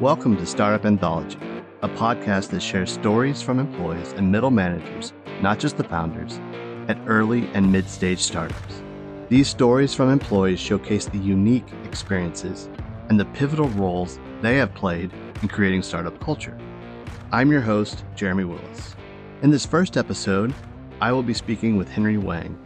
Welcome to Startup Anthology, a podcast that shares stories from employees and middle managers, not just the founders, at early and mid stage startups. These stories from employees showcase the unique experiences and the pivotal roles they have played in creating startup culture. I'm your host, Jeremy Willis. In this first episode, I will be speaking with Henry Wang.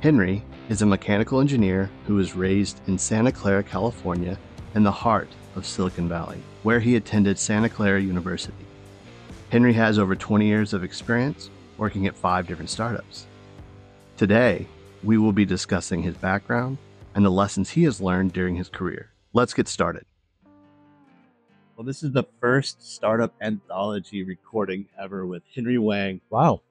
Henry is a mechanical engineer who was raised in Santa Clara, California, in the heart of Silicon Valley, where he attended Santa Clara University. Henry has over 20 years of experience working at five different startups. Today, we will be discussing his background and the lessons he has learned during his career. Let's get started. Well, this is the first startup anthology recording ever with Henry Wang. Wow.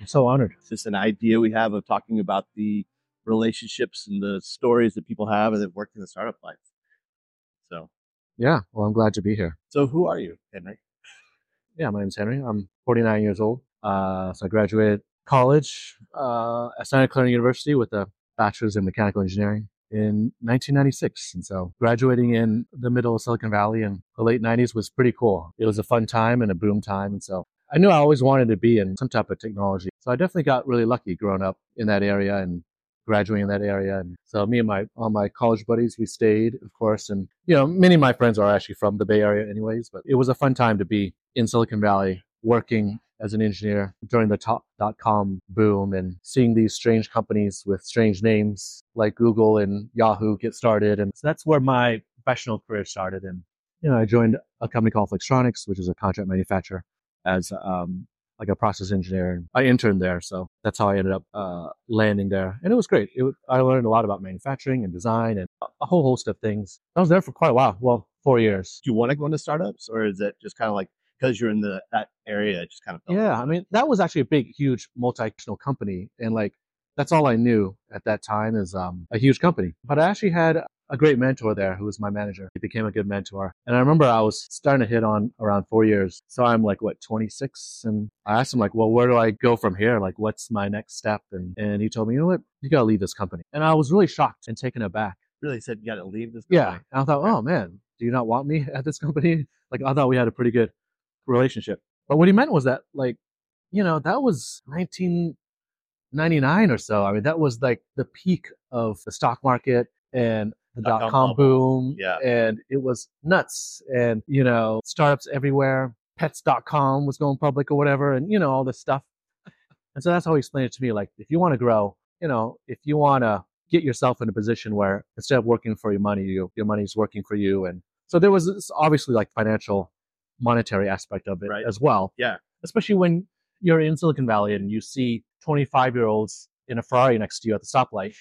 I'm so honored. It's just an idea we have of talking about the relationships and the stories that people have and that work in the startup life. So, Yeah. Well, I'm glad to be here. so who are you, Henry? Yeah. My name's Henry. I'm 49 years old. Uh, so I graduated college uh, at Santa Clara University with a bachelor's in mechanical engineering in 1996. And so graduating in the middle of Silicon Valley in the late 90s was pretty cool. It was a fun time and a boom time. And so I knew I always wanted to be in some type of technology. So I definitely got really lucky growing up in that area and graduating in that area. And so me and my all my college buddies, we stayed, of course. And you know, many of my friends are actually from the Bay Area, anyways. But it was a fun time to be in Silicon Valley working as an engineer during the top dot com boom and seeing these strange companies with strange names like Google and Yahoo get started. And so that's where my professional career started. And you know, I joined a company called Flextronics, which is a contract manufacturer, as um, like a process engineer. I interned there, so that's how I ended up uh, landing there, and it was great. It was, I learned a lot about manufacturing and design and a- whole host of things. I was there for quite a while, well, four years. Do you want to go into startups or is it just kind of like because you're in the that area, it just kind of Yeah, I mean that was actually a big, huge multinational company, and like that's all I knew at that time is um, a huge company. But I actually had a great mentor there who was my manager. He became a good mentor, and I remember I was starting to hit on around four years. So I'm like what 26, and I asked him like, well, where do I go from here? Like, what's my next step? And and he told me, you know what, you gotta leave this company. And I was really shocked and taken aback. really said you got to leave this. company. Yeah. And I thought, oh man, do you not want me at this company? Like I thought we had a pretty good relationship. But what he meant was that like, you know, that was 1999 or so. I mean, that was like the peak of the stock market and the Dot-com dot com bubble. boom. Yeah. And it was nuts. And, you know, startups everywhere. Pets.com was going public or whatever, and you know, all this stuff. And so that's how he explained it to me. Like, if you want to grow, you know, if you want to get yourself in a position where instead of working for your money, you, your money's working for you. And so there was this obviously like financial, monetary aspect of it Right. as well. Yeah. Especially when you're in Silicon Valley and you see 25 year olds in a Ferrari next to you at the stoplight.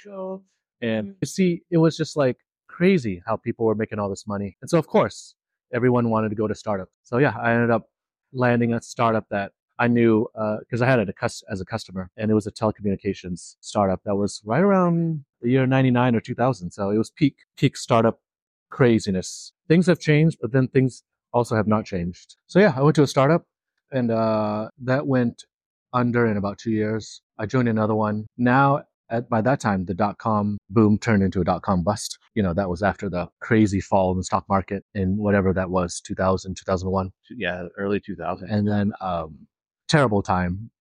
And you see, it was just like crazy how people were making all this money. And so, of course, everyone wanted to go to startup. So yeah, I ended up landing a startup that I knew because I had it a cus- as a customer, and it was a telecommunications startup that was right around the year '99 or 2000. So it was peak peak startup craziness. Things have changed, but then things also have not changed. So yeah, I went to a startup, and uh, that went under in about two years. I joined another one. Now, at by that time, the dot com boom turned into a dot com bust. You know, that was after the crazy fall in the stock market in whatever that was, 2000, 2001 Yeah, early 2000. and then um, terrible time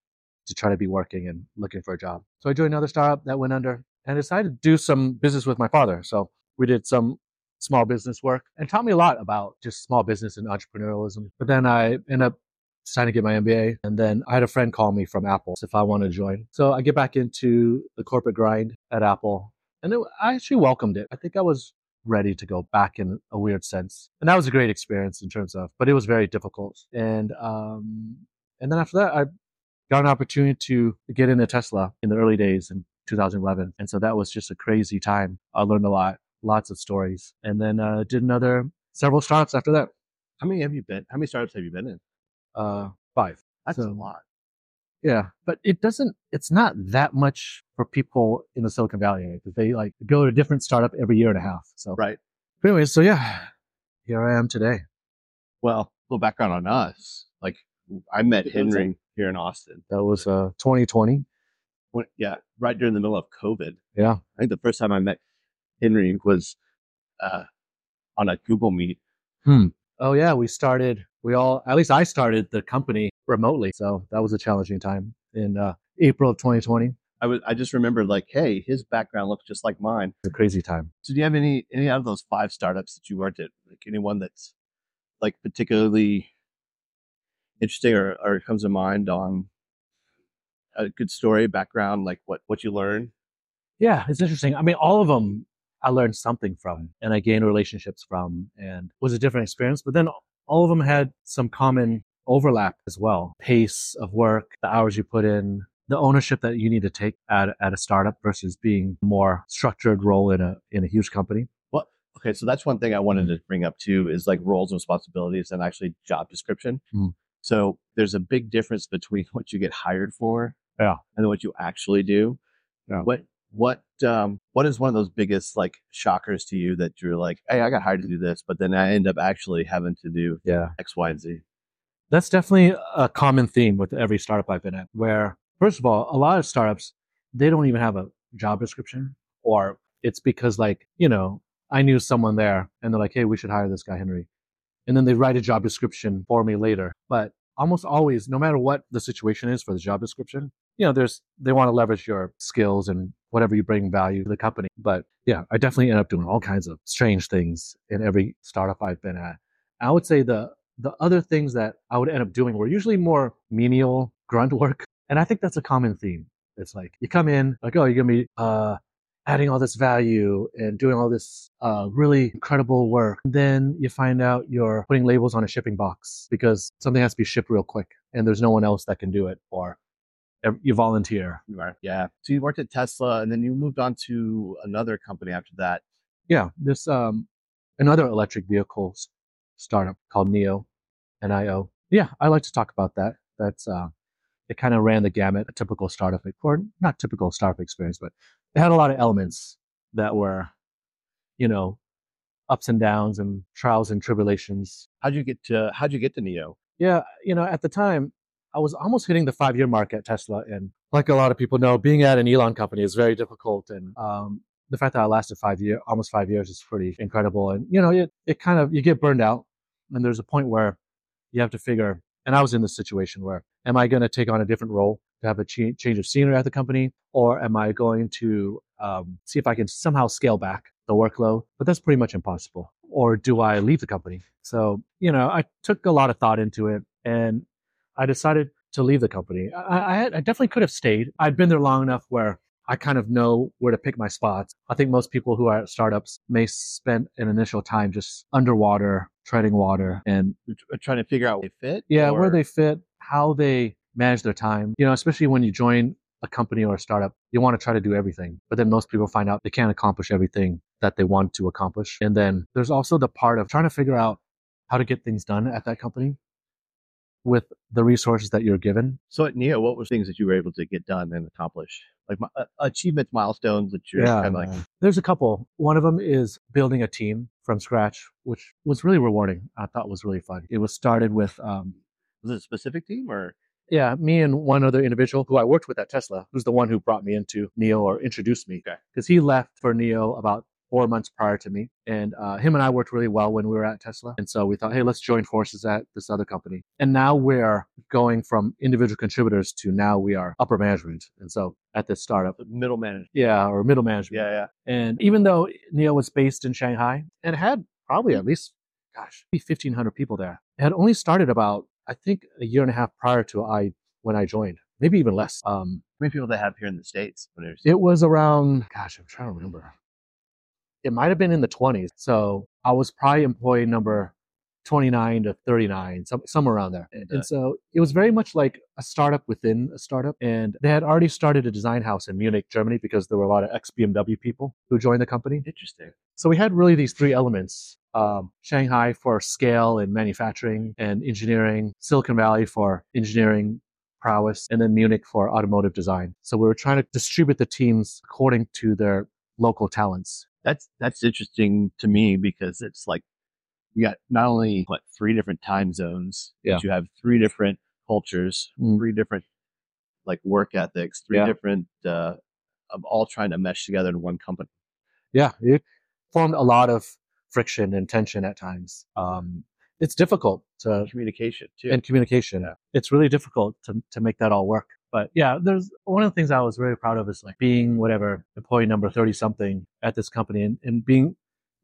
to try to be working and looking for a job. So I joined another startup that went under and decided to do some business with my father. So we did some small business work and taught me a lot about just small business and entrepreneurialism. But then I ended up deciding to get my MBA. And then I had a friend call me from Apple if I wanted to join. So I get back into the corporate grind at Apple. And it, I actually welcomed it. I think I was ready to go back in a weird sense. And that was a great experience in terms of, but it was very difficult. And, um, and then after that, I got an opportunity to get into Tesla in the early days in 2011. And so that was just a crazy time. I learned a lot, lots of stories, and then uh, did another several startups after that. How many have you been? How many startups have you been in? Uh, five. That's a lot. Yeah, but it doesn't. It's not that much for people in the Silicon Valley because they like go to a different startup every year and a half. So, Right. but anyways, so yeah, here I am today. Well, a little background on us. Like I met Henry here in Austin. That was uh 2020. When, yeah, right during the middle of COVID. Yeah. I think the first time I met Henry was uh, on a Google Meet. Hmm. Oh yeah, we started. We all, at least I started the company remotely, so that was a challenging time in uh, April of 2020. I was I just remembered like, hey, his background looks just like mine. It's a crazy time. So do you have any any out of those five startups that you worked at, like anyone that's like particularly interesting or, or comes to mind on a good story, background, like what what you learned? Yeah, it's interesting. I mean, all of them I learned something from and I gained relationships from and was a different experience. But then all of them had some common overlap as well. Pace of work, the hours you put in, the ownership that you need to take at, at a startup versus being a more structured role in a in a huge company. Well, okay, so that's one thing I wanted to bring up too is like roles and responsibilities and actually job description. Mm. So there's a big difference between what you get hired for, Yeah. and what you actually do. Yeah. What what um what is one of those biggest like shockers to you that you're like, hey, I got hired to do this, but then I end up actually having to do Yeah. X, Y, and Z. That's definitely a common theme with every startup I've been at, where first of all, a lot of startups, they don't even have a job description or it's because like, you know, I knew someone there and they're like, Hey, we should hire this guy, Henry. And then they write a job description for me later. But almost always, no matter what the situation is for the job description, you know, there's, they want to leverage your skills and whatever you bring value to the company. But yeah, I definitely end up doing all kinds of strange things in every startup I've been at. I would say the, the other things that I would end up doing were usually more menial grunt work. And I think that's a common theme. It's like you come in, like, oh, you're to be uh, adding all this value and doing all this uh, really incredible work. Then you find out you're putting labels on a shipping box because something has to be shipped real quick and there's no one else that can do it. Or you volunteer. Right. Yeah. So you worked at Tesla and then you moved on to another company after that. Yeah, this um, another electric vehicles startup called NIO, N-I-O. Yeah, I like to talk about that. That's uh, it kind of ran the gamut, a typical startup, or not typical startup experience, but it had a lot of elements that were, you know, ups and downs and trials and tribulations. How'd you get to how'd you get to NIO? Yeah, you know, at the time, I was almost hitting the five year mark at Tesla. And like a lot of people know, being at an Elon company is very difficult. And um, the fact that I lasted five years, almost five years, is pretty incredible. And, you know, it, it kind of, you get burned out. And there's a point where you have to figure, and I was in this situation where, am I going to take on a different role to have a ch- change of scenery at the company? Or am I going to um, see if I can somehow scale back the workload? But that's pretty much impossible. Or do I leave the company? So, you know, I took a lot of thought into it and I decided to leave the company. I, I, had, I definitely could have stayed. I'd been there long enough where I kind of know where to pick my spots. I think most people who are at startups may spend an initial time just underwater, treading water, and trying to figure out where they fit? yeah, where they fit, how they manage their time. You know, especially when you join a company or a startup, you want to try to do everything. But then most people find out they can't accomplish everything that they want to accomplish. And then there's also the part of trying to figure out how to get things done at that company with the resources that you're given. So at NIO, what were things that you were able to get done and accomplish? Like uh, achievements, milestones that you're kind of like, man. there's a couple. One of them is building a team from scratch, which was really rewarding. I thought was really fun. It was started with, um, was it a specific team or? yeah, me and one other individual who I worked with at Tesla, who's the one who brought me into NIO or introduced me. Okay. Because he left for NIO about four months prior to me. And uh, him and I worked really well when we were at Tesla. And so we thought, hey, let's join forces at this other company. And now we're going from individual contributors to now we are upper management. And so at this startup, Middle management. yeah, or middle management. Yeah, yeah. And even though NIO was based in Shanghai and had probably at least, gosh, maybe 1,500 people there, it had only started about, I think, a year and a half prior to I when I joined, maybe even less. Um, How many people they have here in the States? When it was around, gosh, I'm trying to remember. It might have been in the 20s. So I was probably employee number 29 to 39, some, somewhere around there. And, and so it was very much like a startup within a startup. And they had already started a design house in Munich, Germany, because there were a lot of ex BMW people who joined the company. interesting. So we had really these three elements um, Shanghai for scale and manufacturing and engineering, Silicon Valley for engineering prowess, and then Munich for automotive design. So we were trying to distribute the teams according to their local talents. That's that's interesting to me because it's like we got not only what three different time zones, Yeah. but you have three different cultures, Mm. three different like work ethics, three Yeah. different uh, of all trying to mesh together in one company. Yeah, it formed a lot of friction and tension at times. Um, it's difficult to Communication too. and communication. Yeah. It's really difficult to to make that all work. But yeah, there's one of the things I was very proud of is like being whatever employee number thirty something at this company and, and being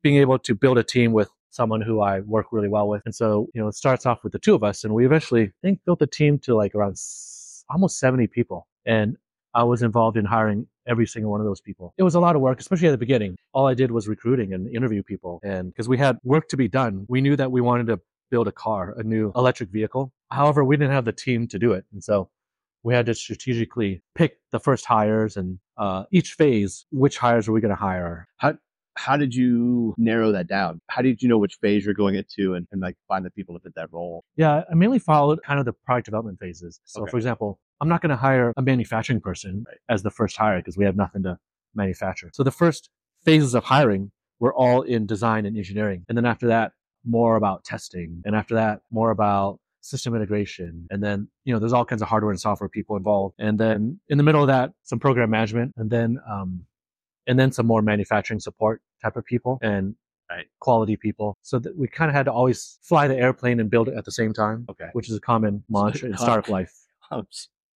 being able to build a team with someone who I work really well with. And so, you know, it starts off with the two of us and we eventually I think built the team to like around s- almost 70 people. And I was involved in hiring every single one of those people. It was a lot of work, especially at the beginning. All I did was recruiting and interview people. And because we had work to be done, we knew that we wanted to build a car, a new electric vehicle. However, we didn't have the team to do it. And so we had to strategically pick the first hires and uh, each phase, which hires are we going to hire? How how did you narrow that down? How did you know which phase you're going into and, and like find the people to fit that role? Yeah, I mainly followed kind of the product development phases. So, Okay. for example, I'm not going to hire a manufacturing person Right. as the first hire because we have nothing to manufacture. So, the first phases of hiring were all in design and engineering. And then after that, more about testing. And after that, more about system integration. And then, you know, there's all kinds of hardware and software people involved. And then in the middle of that, some program management and then, um, and then some more manufacturing support type of people and Right. quality people. So that we kind of had to always fly the airplane and build it at the same time, Okay. which is a common mantra in startup life.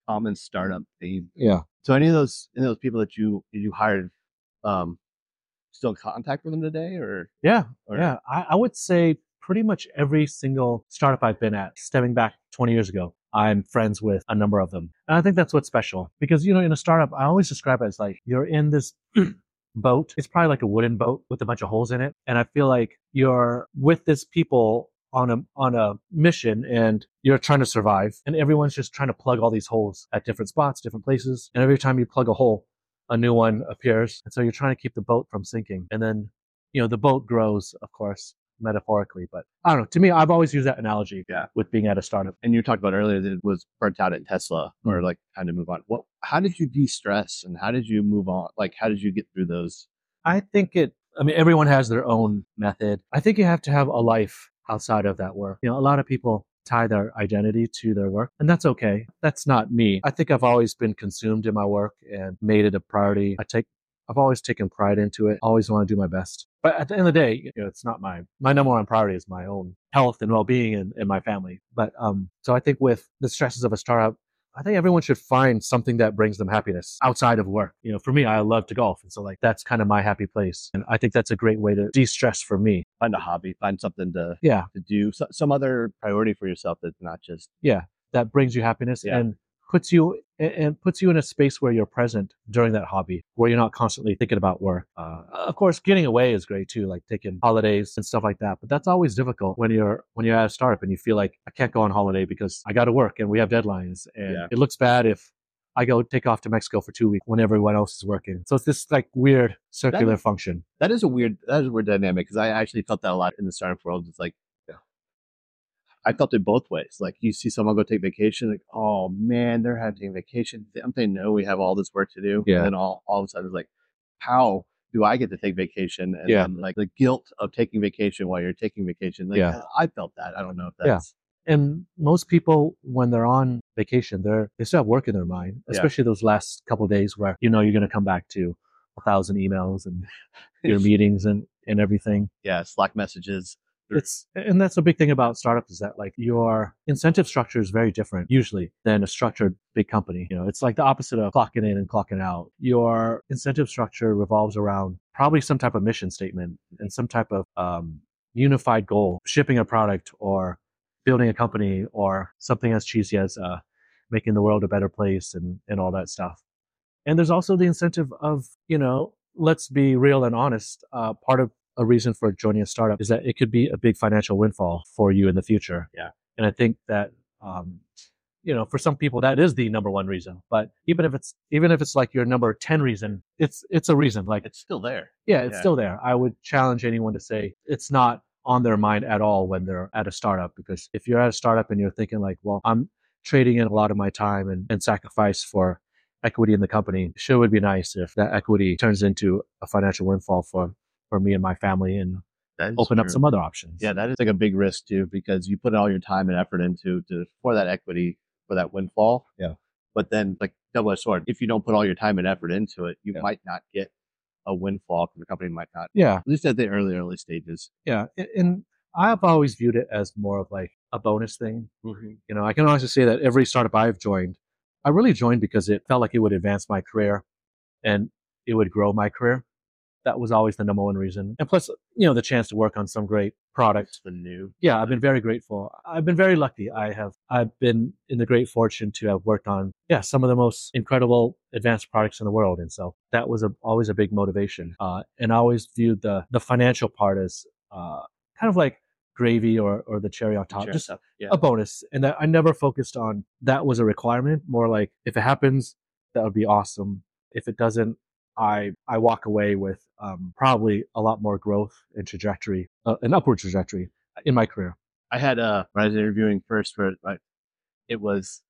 Common startup theme. Yeah. So any of those any of those people that you you hired, um, still in contact with them today, or Yeah. Or- yeah. I, I would say pretty much every single startup I've been at, stemming back 20 years ago, I'm friends with a number of them. And I think that's what's special because, you know, in a startup, I always describe it as like you're in this boat. It's probably like a wooden boat with a bunch of holes in it. And I feel like you're with this people on a, on a mission and you're trying to survive and everyone's just trying to plug all these holes at different spots, different places. And every time you plug a hole, a new one appears. And so you're trying to keep the boat from sinking. And then, you know, the boat grows, of course, metaphorically. But I don't know. To me, I've always used that analogy Yeah. with being at a startup. and you talked about earlier that it was burnt out at Tesla Mm-hmm. or like time to move on. What? How did you de-stress and how did you move on? Like how did you get through those? I think it, I mean, everyone has their own method. I think you have to have a life outside of that work. You know, a lot of people tie their identity to their work, and that's okay. That's not me. I think I've always been consumed in my work and made it a priority. I take, I've always taken pride into it. Always want to do my best. But at the end of the day, you know, it's not my, my number one priority is my own health and well-being and, and my family. But, um, so I think with the stresses of a startup, I think everyone should find something that brings them happiness outside of work. You know, for me, I love to golf. And so like that's kind of my happy place. And I think that's a great way to de-stress for me. Find a hobby, find something to Yeah. to do, so, some other priority for yourself that's not just Yeah, That brings you happiness Yeah. and puts you and- puts you in a space where you're present during that hobby, where you're not constantly thinking about work. Uh, of course, getting away is great too, like taking holidays and stuff like that. But that's always difficult when you're when you're at a startup and you feel like I can't go on holiday because I got to work and we have deadlines, and Yeah. it looks bad if I go take off to Mexico for two weeks when everyone else is working. So it's this like weird circular function. that is a weird that is a weird dynamic because I actually felt that a lot in the startup world. It's like I felt it both ways. Like you see someone go take vacation, like, oh man, they're having vacation. I'm saying no, we have all this work to do. Yeah. And then all, all of a sudden it's like, how do I get to take vacation? And Yeah. like the guilt of taking vacation while you're taking vacation. Like Yeah. I felt that. I don't know if Yeah. that's And most people, when they're on vacation, they're they still have work in their mind, Yeah. especially those last couple of days where you know you're going to come back to a thousand emails and your meetings and and everything. yeah, Slack messages. It's and that's a big thing about startups is that like your incentive structure is very different usually than a structured big company. You know, it's like the opposite of clocking in and clocking out. Your incentive structure revolves around probably some type of mission statement and some type of um, unified goal, shipping a product or building a company or something as cheesy as uh, making the world a better place and and all that stuff. And there's also the incentive of you know let's be real and honest. Uh, part of a reason for joining a startup is that it could be a big financial windfall for you in the future. Yeah. And I think that, um, you know, for some people that is the number one reason. But even if it's even if it's like your number ten reason, it's it's a reason. Like It's still there. yeah, it's Yeah. still there. I would challenge anyone to say it's not on their mind at all when they're at a startup because if you're at a startup and you're thinking like, well, I'm trading in a lot of my time and, and sacrifice for equity in the company, sure would be nice if that equity turns into a financial windfall for for me and my family and open up some other options. Yeah, that is like a big risk too, because you put all your time and effort into to for that equity for that windfall. Yeah. But then like double edged sword, if you don't put all your time and effort into it, you Yeah. might not get a windfall because the company might not Yeah. at least at the early, early stages. Yeah. And I've always viewed it as more of like a bonus thing. Mm-hmm. You know, I can honestly say that every startup I've joined, I really joined because it felt like it would advance my career and it would grow my career. That was always the number one reason. And plus, you know, the chance to work on some great product. The new. Yeah, I've been very grateful. I've been very lucky. I have, I've been in the great fortune to have worked on, yeah, some of the most incredible advanced products in the world. And so that was a, always a big motivation. Uh, and I always viewed the, the financial part as, uh, kind of like gravy or, or the cherry on top, Sure, just. Yeah. a bonus. And that I never focused on that was a requirement. More like if it happens, that would be awesome. If it doesn't, I I walk away with um, probably a lot more growth and trajectory, uh, an upward trajectory in my career. I had uh when I was interviewing first for like it was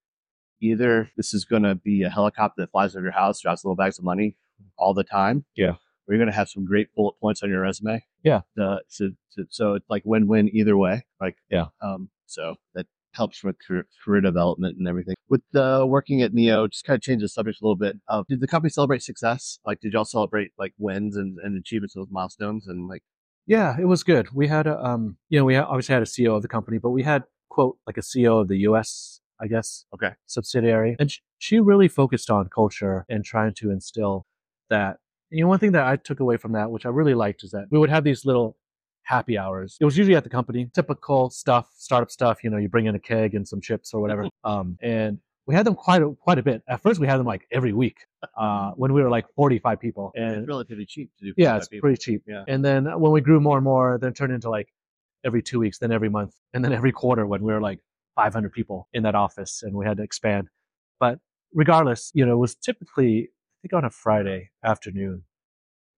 either this is gonna be a helicopter that flies over your house, drops little bags of money all the time. Yeah. Or you're gonna have some great bullet points on your resume. Yeah. The, so, so, so it's like win win either way. Like Yeah. Um so that helps with career, career development and everything. With uh, working at NIO, just kind of change the subject a little bit. Uh, did the company celebrate success? Like, did y'all celebrate like wins and, and achievements those milestones? And like, Yeah, it was good. We had a, um, you know, we obviously had a CEO of the company, but we had quote like a CEO of the U.S. I guess okay, subsidiary, and sh- she really focused on culture and trying to instill that. You know, one thing that I took away from that, which I really liked, is that we would have these little happy hours. It was usually at the company, typical stuff, startup stuff. You know, you bring in a keg and some chips or whatever. Um, and we had them quite a, quite a bit. At first, we had them like every week uh, when we were like 45 people. it's And relatively cheap to do. yeah, it's people. pretty cheap. Yeah. And then when we grew more and more, then it turned into like every two weeks, then every month, and then every quarter when we were like 500 people in that office and we had to expand. But regardless, you know, it was typically, I think on a Friday afternoon.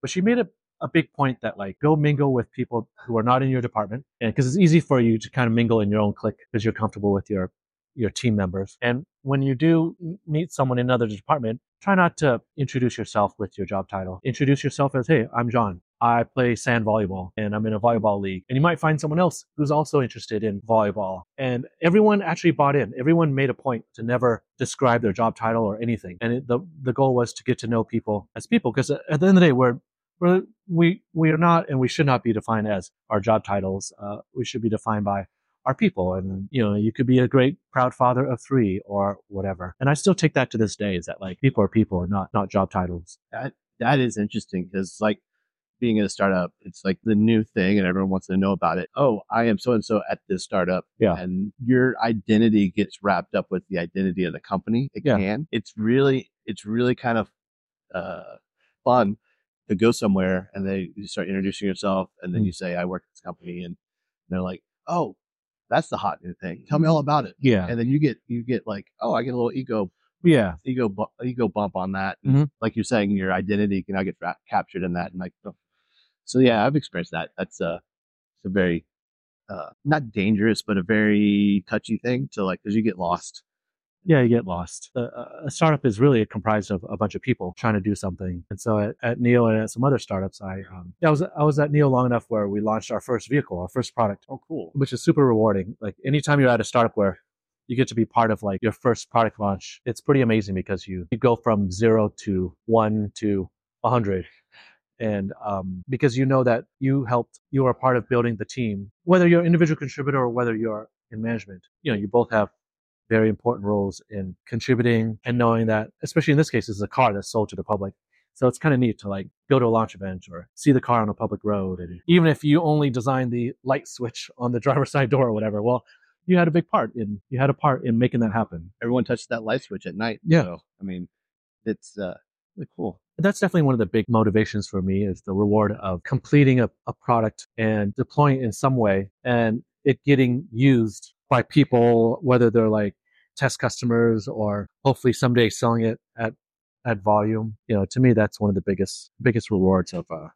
But she made a, a big point that like go mingle with people who are not in your department. And because it's easy for you to kind of mingle in your own clique because you're comfortable with your your team members. And when you do meet someone in another department, try not to introduce yourself with your job title. Introduce yourself as, hey, I'm John. I play sand volleyball and I'm in a volleyball league. And you might find someone else who's also interested in volleyball. And everyone actually bought in. Everyone made a point to never describe their job title or anything. And it, the, the goal was to get to know people as people. Because at the end of the day, we're, we're, we, we are not and we should not be defined as our job titles. Uh, we should be defined by our people and you know you could be a great proud father of three or whatever and i still take that to this day is that like people are people not not job titles That that is interesting because like being in a startup, it's like the new thing, and everyone wants to know about it. Oh, I am so and so at this startup. Yeah. and your identity gets wrapped up with the identity of the company. It Yeah. can. It's really, it's really kind of uh, fun to go somewhere and they you start introducing yourself, and then Mm. you say, "I work at this company," and they're like, "Oh, that's the hot new thing. Tell me all about it." yeah And then you get you get like, "Oh, I get a little ego yeah ego bu- ego bump on that. Mhm. Like you're saying, your identity can now get ra- captured in that, and like, oh. so yeah, I've experienced that. That's a, it's a very, uh, not dangerous, but a very touchy thing to like, because you get lost. Yeah you get lost a, a startup is really comprised of a bunch of people trying to do something and so at, at NIO and at some other startups i um, yeah, i was i was at NIO long enough where we launched our first vehicle our first product Oh, cool. which is super rewarding. Like anytime you're at a startup where you get to be part of like your first product launch, it's pretty amazing because you, you go from zero to one to a hundred. And um, because you know that you helped, you are part of building the team, whether you're an individual contributor or whether you're in management, you know, you both have very important roles in contributing and knowing that, especially in this case, this is a car that's sold to the public. So it's kind of neat to like go to a launch event or see the car on a public road. And even if you only design the light switch on the driver's side door or whatever, well, you had a big part in you had a part in making that happen. Everyone touches that light switch at night. Yeah. So, I mean, it's uh, really cool. That's definitely one of the big motivations for me is the reward of completing a, a product and deploying it in some way and it getting used by people, whether they're like test customers or hopefully someday selling it at at volume. You know, to me that's one of the biggest biggest rewards of uh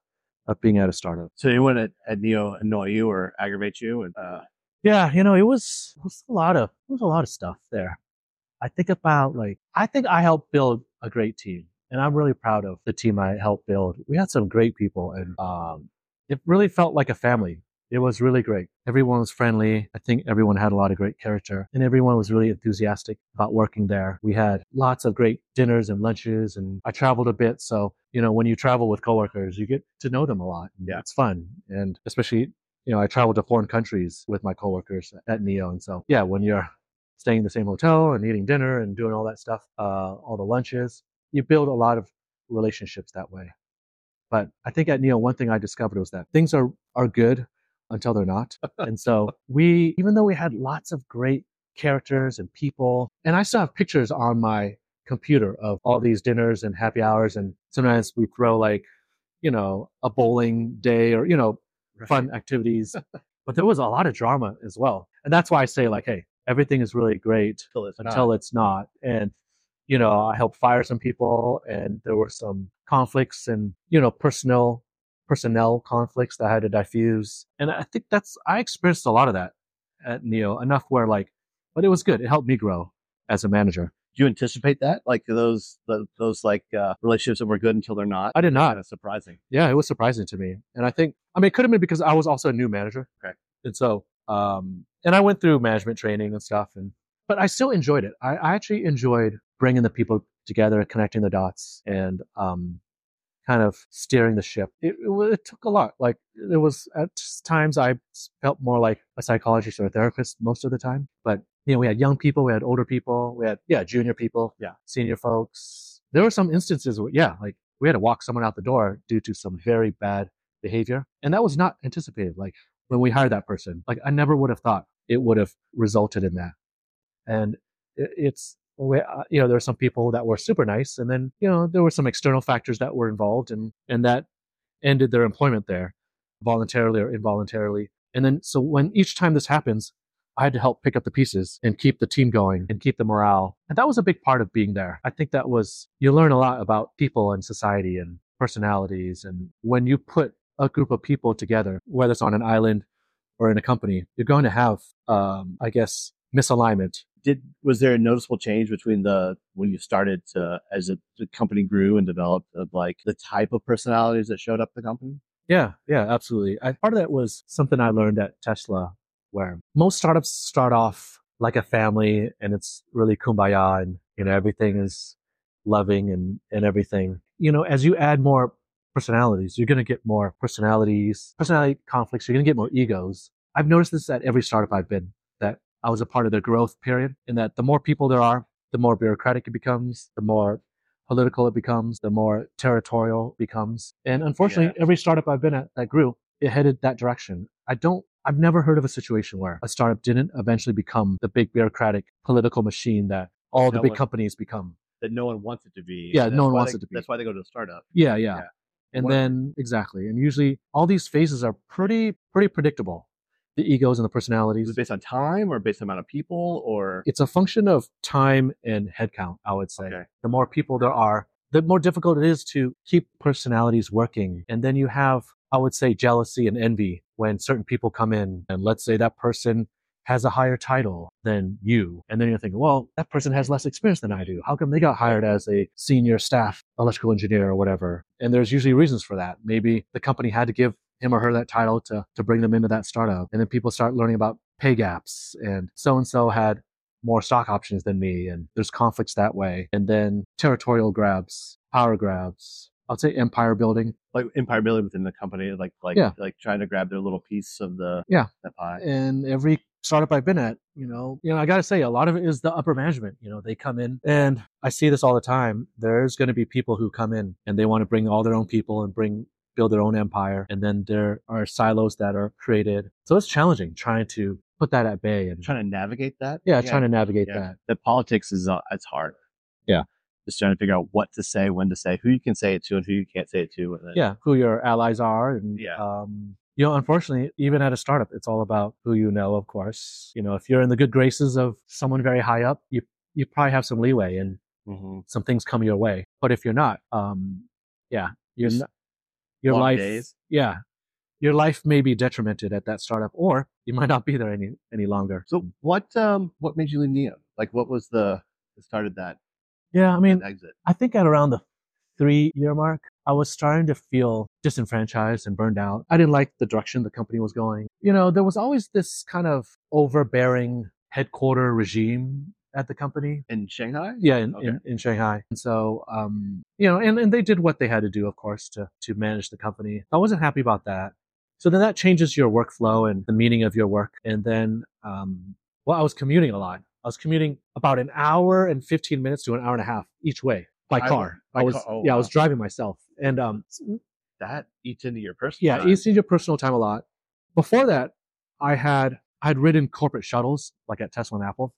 of being at a startup. So anyone at, at NIO annoy you or aggravate you? And uh, Yeah, you know, it was it was a lot of it was a lot of stuff there. I think about like I think I helped build a great team, and I'm really proud of the team I helped build. We had some great people, and um, it really felt like a family. It was really great. Everyone was friendly. I think everyone had a lot of great character, and everyone was really enthusiastic about working there. We had lots of great dinners and lunches, and I traveled a bit, so you know when you travel with coworkers, you get to know them a lot. Yeah. it's fun, and especially you know, I traveled to foreign countries with my coworkers at NIO. And so, yeah, when you're staying in the same hotel and eating dinner and doing all that stuff, uh, all the lunches, you build a lot of relationships that way. But I think at NIO, one thing I discovered was that things are, are good until they're not. and so we, even though we had lots of great characters and people, and I still have pictures on my computer of all these dinners and happy hours. And sometimes we throw like, you know, a bowling day or, you know, right. fun activities. but there was a lot of drama as well. And that's why I say like, hey, everything is really great until it's, until not. it's not. And, you know, I helped fire some people and there were some conflicts and, you know, personnel personnel conflicts that I had to diffuse. And I think that's I experienced a lot of that at NIO, enough where like but it was good. It helped me grow as a manager. Do you anticipate that? Like those the, those like uh, relationships that were good until they're not? I did not. Of surprising. Yeah, it was surprising to me. And I think I mean it could have been because I was also a new manager. Okay. And so um and I went through management training and stuff and but I still enjoyed it. I, I actually enjoyed bringing the people together, connecting the dots, and um, kind of steering the ship. It, it, it, took a lot. Like it was at times I felt more like a psychologist or a therapist most of the time. But you know, we had young people, we had older people, we had yeah, junior people, yeah, senior folks. There were some instances where yeah, like we had to walk someone out the door due to some very bad behavior, and that was not anticipated. Like when we hired that person, like I never would have thought it would have resulted in that. And it's uh, you know, there were some people that were super nice, and then you know there were some external factors that were involved, and and that ended their employment there, voluntarily or involuntarily. And then so when each time this happens, I had to help pick up the pieces and keep the team going and keep the morale. And that was a big part of being there. I think that was you learn a lot about people and society and personalities, and when you put a group of people together, whether it's on an island or in a company, you're going to have, um, I guess, misalignment. Did was there a noticeable change between the when you started to as the company grew and developed of like the type of personalities that showed up the company? Yeah, yeah, absolutely. I, part of that was something I learned at Tesla, where most startups start off like a family and it's really kumbaya and you know everything is loving and and everything. You know, as you add more personalities, you're going to get more personalities, personality conflicts. You're going to get more egos. I've noticed this at every startup I've been I was a part of the growth period in that the more people there are, the more bureaucratic it becomes, the more political it becomes, the more territorial it becomes. And unfortunately, yeah. every startup I've been at that grew, it headed that direction. I don't, I've never heard of a situation where a startup didn't eventually become the big bureaucratic political machine that all the big one, companies become. That no one wants it to be. Yeah, no one wants they, it to be. That's why they go to a startup. Yeah, yeah. yeah. And then exactly. And usually all these phases are pretty pretty predictable the egos and the personalities. Is it based on time or based on amount of people or? It's a function of time and headcount, I would say. Okay. The more people there are, the more difficult it is to keep personalities working. And then you have, I would say, jealousy and envy when certain people come in and let's say that person has a higher title than you. And then you're thinking, well, that person has less experience than I do. How come they got hired as a senior staff electrical engineer or whatever? And there's usually reasons for that. Maybe the company had to give him or her that title to to bring them into that startup. And then people start learning about pay gaps and so and so had more stock options than me and there's conflicts that way. And then territorial grabs, power grabs. I'd say empire building. Like empire building within the company, like like yeah. like trying to grab their little piece of the yeah pie. And every startup I've been at, you know, you know, I got to say a lot of it is the upper management. You know, they come in and I see this all the time. There's going to be people who come in and they want to bring all their own people and bring build their own empire. And then there are silos that are created. So it's challenging trying to put that at bay and trying to navigate that. Yeah, yeah. trying to navigate yeah. that. The politics is uh, it's hard. Yeah. Just trying to figure out what to say, when to say, who you can say it to, and who you can't say it to. Then, yeah, who your allies are, and yeah. Um, you know, unfortunately, even at a startup, it's all about who you know. Of course, you know, if you're in the good graces of someone very high up, you you probably have some leeway and mm-hmm. some things come your way. But if you're not, um, yeah, you're not, your Long life, days. yeah, your life may be detrimented at that startup, or you might not be there any any longer. So what um what made you leave NIO? Like what was the that started that? Yeah, I mean, exit. I think at around the three year mark, I was starting to feel disenfranchised and burned out. I didn't like the direction the company was going. You know, there was always this kind of overbearing headquarter regime at the company in Shanghai. Yeah, in, okay. in, in, Shanghai. And so, um, you know, and, and they did what they had to do, of course, to to manage the company. I wasn't happy about that, So then that changes your workflow and the meaning of your work. And then, um, well, I was commuting a lot. I was commuting about an hour and 15 minutes to an hour and a half each way by I- car. by I was, car- oh, yeah, I was driving myself. And, um, That eats into your personal. yeah, time. it's in your personal time a lot. Before that, I had, I had ridden corporate shuttles like at Tesla and Apple.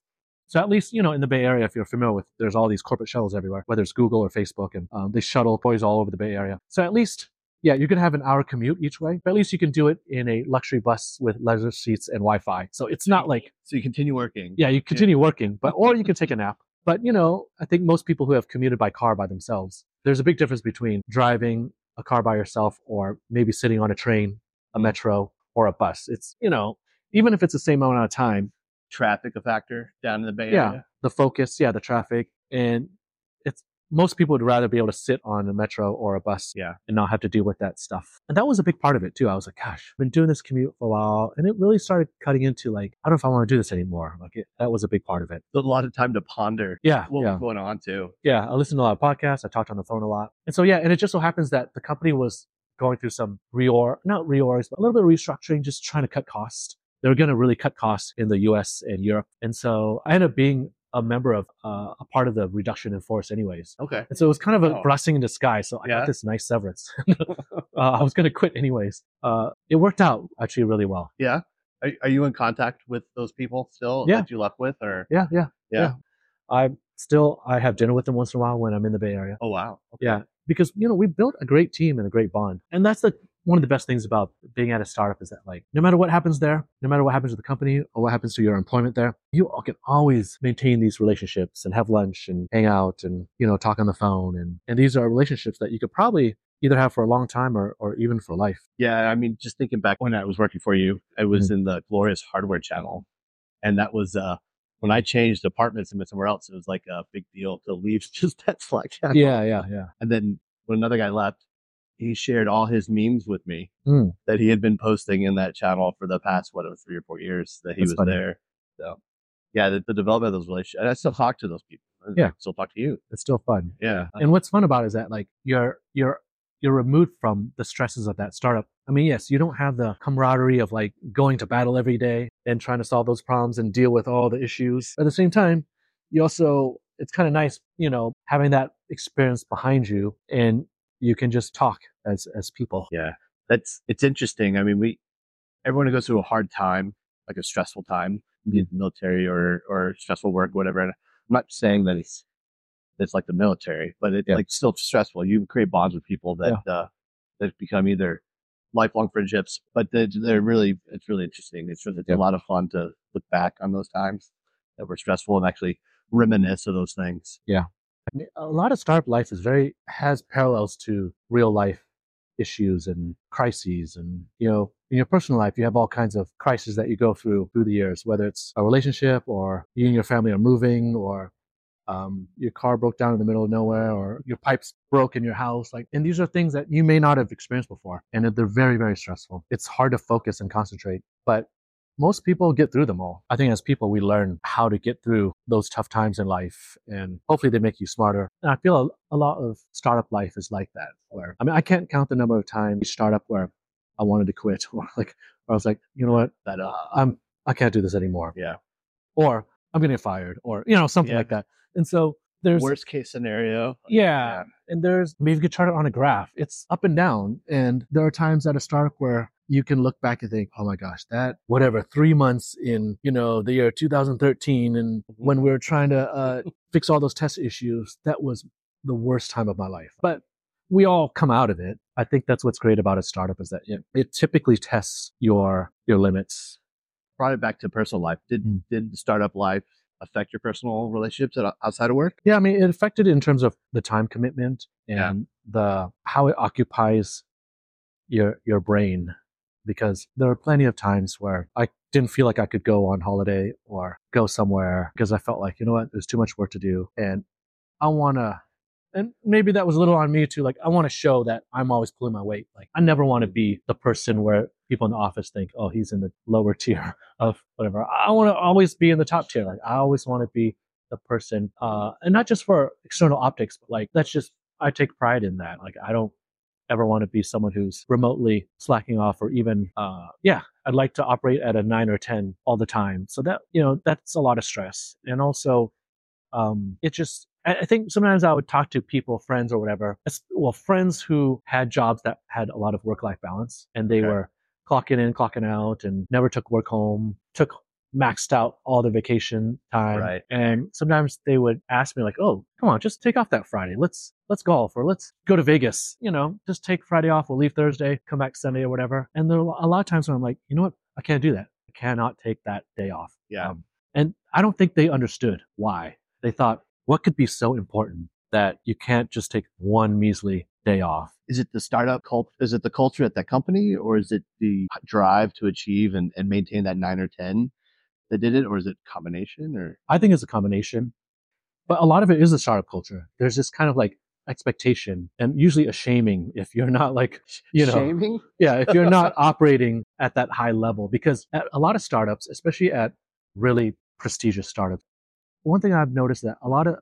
So at least, you know, in the Bay Area, if you're familiar with, there's all these corporate shuttles everywhere, whether it's Google or Facebook, and um, they shuttle employees all over the Bay Area. So at least, yeah, you're gonna have an hour commute each way, but at least you can do it in a luxury bus with leather seats and Wi-Fi. So it's not like, So you continue working. yeah, you continue working, but or you can take a nap. But you know, I think most people who have commuted by car by themselves, there's a big difference between driving a car by yourself or maybe sitting on a train, a metro, or a bus. It's you know, even if it's the same amount of time, Traffic a factor down in the Bay yeah, Area. the focus, yeah, the traffic, and it's most people would rather be able to sit on a metro or a bus, Yeah. and not have to deal with that stuff. And that was a big part of it too. I was like, gosh, I've been doing this commute for a while, and it really started cutting into like, I don't know if I want to do this anymore. Like it, that was a big part of it. A lot of time to ponder Yeah, what yeah. was going on too. yeah, I listened to a lot of podcasts. I talked on the phone a lot. And so, yeah, and it just so happens that the company was going through some reorg, not reorgs, but a little bit of restructuring, just trying to cut costs. They were going to really cut costs in the US and Europe. And so I ended up being a member of uh, a part of the reduction in force anyways. Okay. And so it was kind of a Oh. blessing in disguise. So I Yeah. got this nice severance. uh, I was going to quit anyways. Uh, it worked out actually really well. Yeah. Are, are you in contact with those people still Yeah. that you left with, or Yeah, yeah, Yeah. yeah. I still, I have dinner with them once in a while when I'm in the Bay Area. oh wow, okay. Yeah, because you know we built a great team and a great bond, and that's the one of the best things about being at a startup is that like no matter what happens there, no matter what happens to the company or what happens to your employment there, you all can always maintain these relationships and have lunch and hang out and you know talk on the phone and and these are relationships that you could probably either have for a long time or or even for life. Yeah, I mean, just thinking back when I was working for you, I was in the Glorious Hardware channel, and that was uh when I changed departments and went somewhere else. It was like a big deal to leave just that Slack channel. Yeah, yeah, yeah. And then when another guy left, he shared all his memes with me Mm. that he had been posting in that channel for the past whatever three or four years that he That's was funny. there. So yeah, the, the development of those relationships. I still talk to those people. I Yeah. still talk to you. It's still fun. Yeah, And what's fun about it is that like you're you're you're removed from the stresses of that startup. I mean, yes, you don't have the camaraderie of like going to battle every day and trying to solve those problems and deal with all the issues. At the same time, you also it's kind of nice, you know, having that experience behind you and you can just talk as as people. yeah. That's it's interesting. I mean, we everyone goes through a hard time, like a stressful time, be it military or or stressful work, whatever. And I'm not saying that it's it's like the military, but it's Yeah. like still stressful. You create bonds with people that uh, that become either lifelong friendships, but they're, they're really it's really interesting. It's really, it's Yeah. a lot of fun to look back on those times that were stressful and actually reminisce of those things. Mean, a lot of startup life is very has parallels to real life issues and crises and you know in your personal life you have all kinds of crises that you go through through the years whether it's a relationship or you and your family are moving or um, your car broke down in the middle of nowhere or your pipes broke in your house like and these are things that you may not have experienced before and they're very very stressful. It's hard to focus and concentrate but most people get through them all. I think as people, we learn how to get through those tough times in life and hopefully they make you smarter. And I feel a, a lot of startup life is like that where, I mean, I can't count the number of times startup where I wanted to quit or like, or I was like, you know what, that, uh, I'm, I can't do this anymore. Yeah. Or I'm getting fired or, you know, something Yeah. like that. And so there's, Worst case scenario. yeah. And there's maybe you could chart it on a graph. It's up and down. And there are times at a startup where you can look back and think, oh my gosh, that whatever, three months in, you know, the year 2013 and when we were trying to uh, fix all those test issues, that was the worst time of my life. But we all come out of it. I think that's what's great about a startup is that it, it typically tests your your limits. brought it back to personal life. Did Mm. did the startup life affect your personal relationships outside of work? Yeah, I mean, it affected in terms of the time commitment and Yeah. the how it occupies your your brain, because there are plenty of times where I didn't feel like I could go on holiday or go somewhere because I felt like you know what, there's too much work to do, and I want to. And maybe that was a little on me too. Like I want to show that I'm always pulling my weight. Like I never want to be the person where people in the office think, oh, he's in the lower tier of whatever. I want to always be in the top tier. Like I always want to be the person, uh, and not just for external optics, but like that's just I take pride in that. Like I don't, ever want to be someone who's remotely slacking off or even, uh, yeah, I'd like to operate at a nine or 10 all the time. So that, you know, that's a lot of stress. And also, um, it just, I think sometimes I would talk to people, friends or whatever, well, friends who had jobs that had a lot of work life balance and they okay. were clocking in, clocking out and never took work home, took maxed out all the vacation time. Right. And sometimes they would ask me like, "Oh, come on, just take off that Friday. Let's let's golf or let's go to Vegas. You know, just take Friday off. We'll leave Thursday, come back Sunday or whatever." And there are a lot of times when I'm like, "You know what? I can't do that. I cannot take that day off." Yeah. Um, and I don't think they understood why. They thought, "What could be so important that you can't just take one measly day off?" Is it the startup cult? Is it the culture at that company, or is it the drive to achieve and, and maintain that nine or ten? that did it, or is it combination? Or I think it's a combination, but a lot of it is a startup culture. There's this kind of like expectation and usually a shaming if you're not like you know shaming yeah if you're not operating at that high level because at a lot of startups especially at really prestigious startups one thing i've noticed that a lot of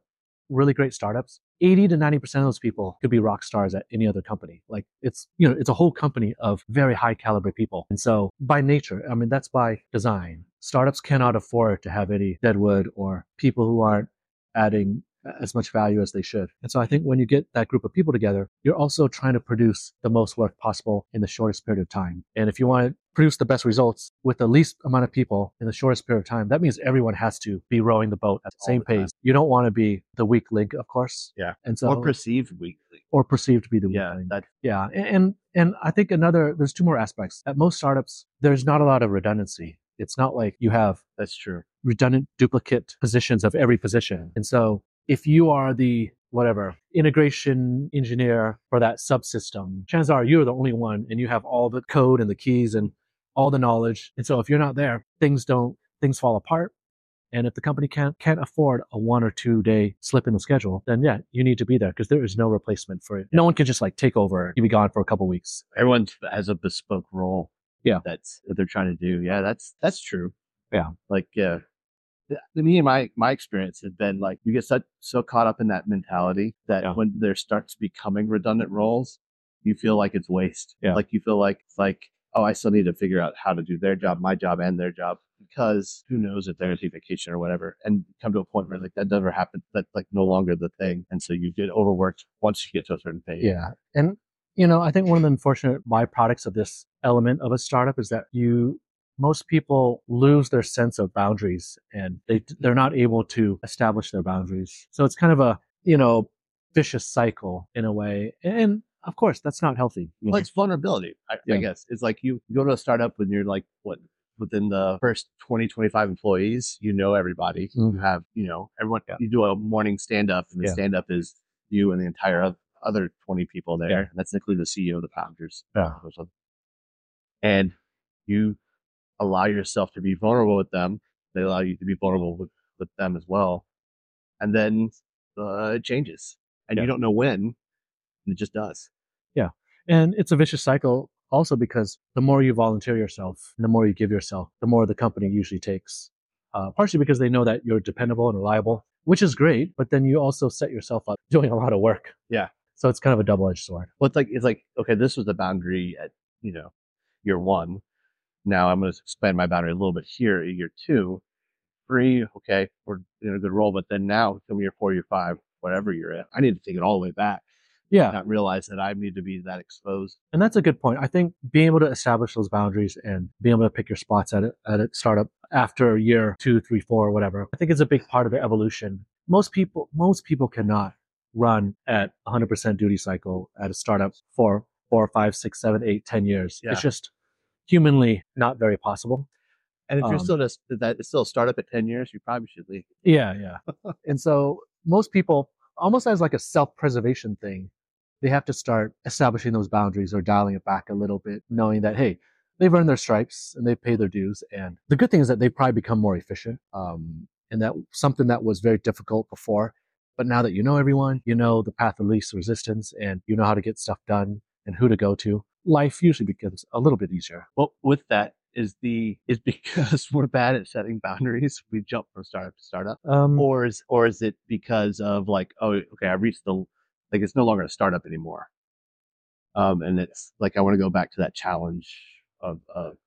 really great startups 80 to 90% of those people could be rock stars at any other company. Like it's, you know, it's a whole company of very high caliber people. And so by nature, I mean, that's by design. Startups cannot afford to have any deadwood or people who aren't adding as much value as they should. And so I think when you get that group of people together, you're also trying to produce the most work possible in the shortest period of time. And if you want to produce the best results with the least amount of people in the shortest period of time, that means everyone has to be rowing the boat at the same the pace. You don't want to be the weak link, of course. Yeah. And so or perceived weak link. Or perceived to be the weak yeah, link. That, yeah. And, and and I think another there's two more aspects. At most startups, there's not a lot of redundancy. It's not like you have that's true redundant duplicate positions of every position. And so if you are the whatever integration engineer for that subsystem, chances are you're the only one and you have all the code and the keys and all the knowledge. And so if you're not there, things don't, things fall apart. And if the company can't, can't afford a one or two day slip in the schedule, then yeah, you need to be there because there is no replacement for it. No one can just like take over. You be gone for a couple weeks. Everyone has a bespoke role. Yeah. That's what they're trying to do. Yeah. That's, that's true. Yeah. Like, yeah me and my my experience has been like you get so, so caught up in that mentality that yeah. when there starts becoming redundant roles, you feel like it's waste. Yeah. Like you feel like it's like oh I still need to figure out how to do their job, my job, and their job because who knows if they're going to a vacation or whatever, and come to a point where like that never happened. That's like no longer the thing, and so you get overworked once you get to a certain phase. Yeah, and you know I think one of the unfortunate byproducts of this element of a startup is that you most people lose their sense of boundaries and they they're not able to establish their boundaries. So it's kind of a you know vicious cycle in a way, and of course that's not healthy. Well, it's vulnerability, I, yeah. I, guess. It's like you go to a startup and you're like what within the first 20 25 employees you know everybody mm-hmm. you have you know everyone yeah. you do a morning stand up and the yeah. stand up is you and the entire other 20 people there and that's including the ceo the founders yeah and you allow yourself to be vulnerable with them. They allow you to be vulnerable with, with them as well. And then uh, it changes and yeah. you don't know when it just does. Yeah. And it's a vicious cycle also because the more you volunteer yourself the more you give yourself, the more the company usually takes. Uh, partially because they know that you're dependable and reliable, which is great, but then you also set yourself up doing a lot of work. Yeah. So it's kind of a double edged sword. Well, it's like, it's like, okay, this was the boundary at, you know, year one now I'm going to expand my boundary a little bit here at year two. Three, okay, we're in a good role, but then now come year four, year five, whatever you're at, I need to take it all the way back. Yeah. Not realize that I need to be that exposed. And that's a good point. I think being able to establish those boundaries and being able to pick your spots at it at a startup after year two, three, four, whatever, I think is a big part of the evolution. Most people, most people cannot run at 100% duty cycle at a startup for four, five, six, seven, eight, ten years. Yeah. It's just humanly not very possible. And if you're um, still just that it's still a startup at 10 years, you probably should leave. Yeah, yeah. and so most people almost as like a self-preservation thing, they have to start establishing those boundaries or dialing it back a little bit, knowing that, hey, they've earned their stripes and they've paid their dues. And the good thing is that they probably become more efficient. Um, and that something that was very difficult before. But now that you know everyone, you know the path of least resistance and you know how to get stuff done and who to go to life usually becomes a little bit easier. Well, with that is the is because we're bad at setting boundaries. We jump from startup to startup, um, or is or is it because of like, oh, okay, I reached the like it's no longer a startup anymore. Um, and it's like I want to go back to that challenge of, of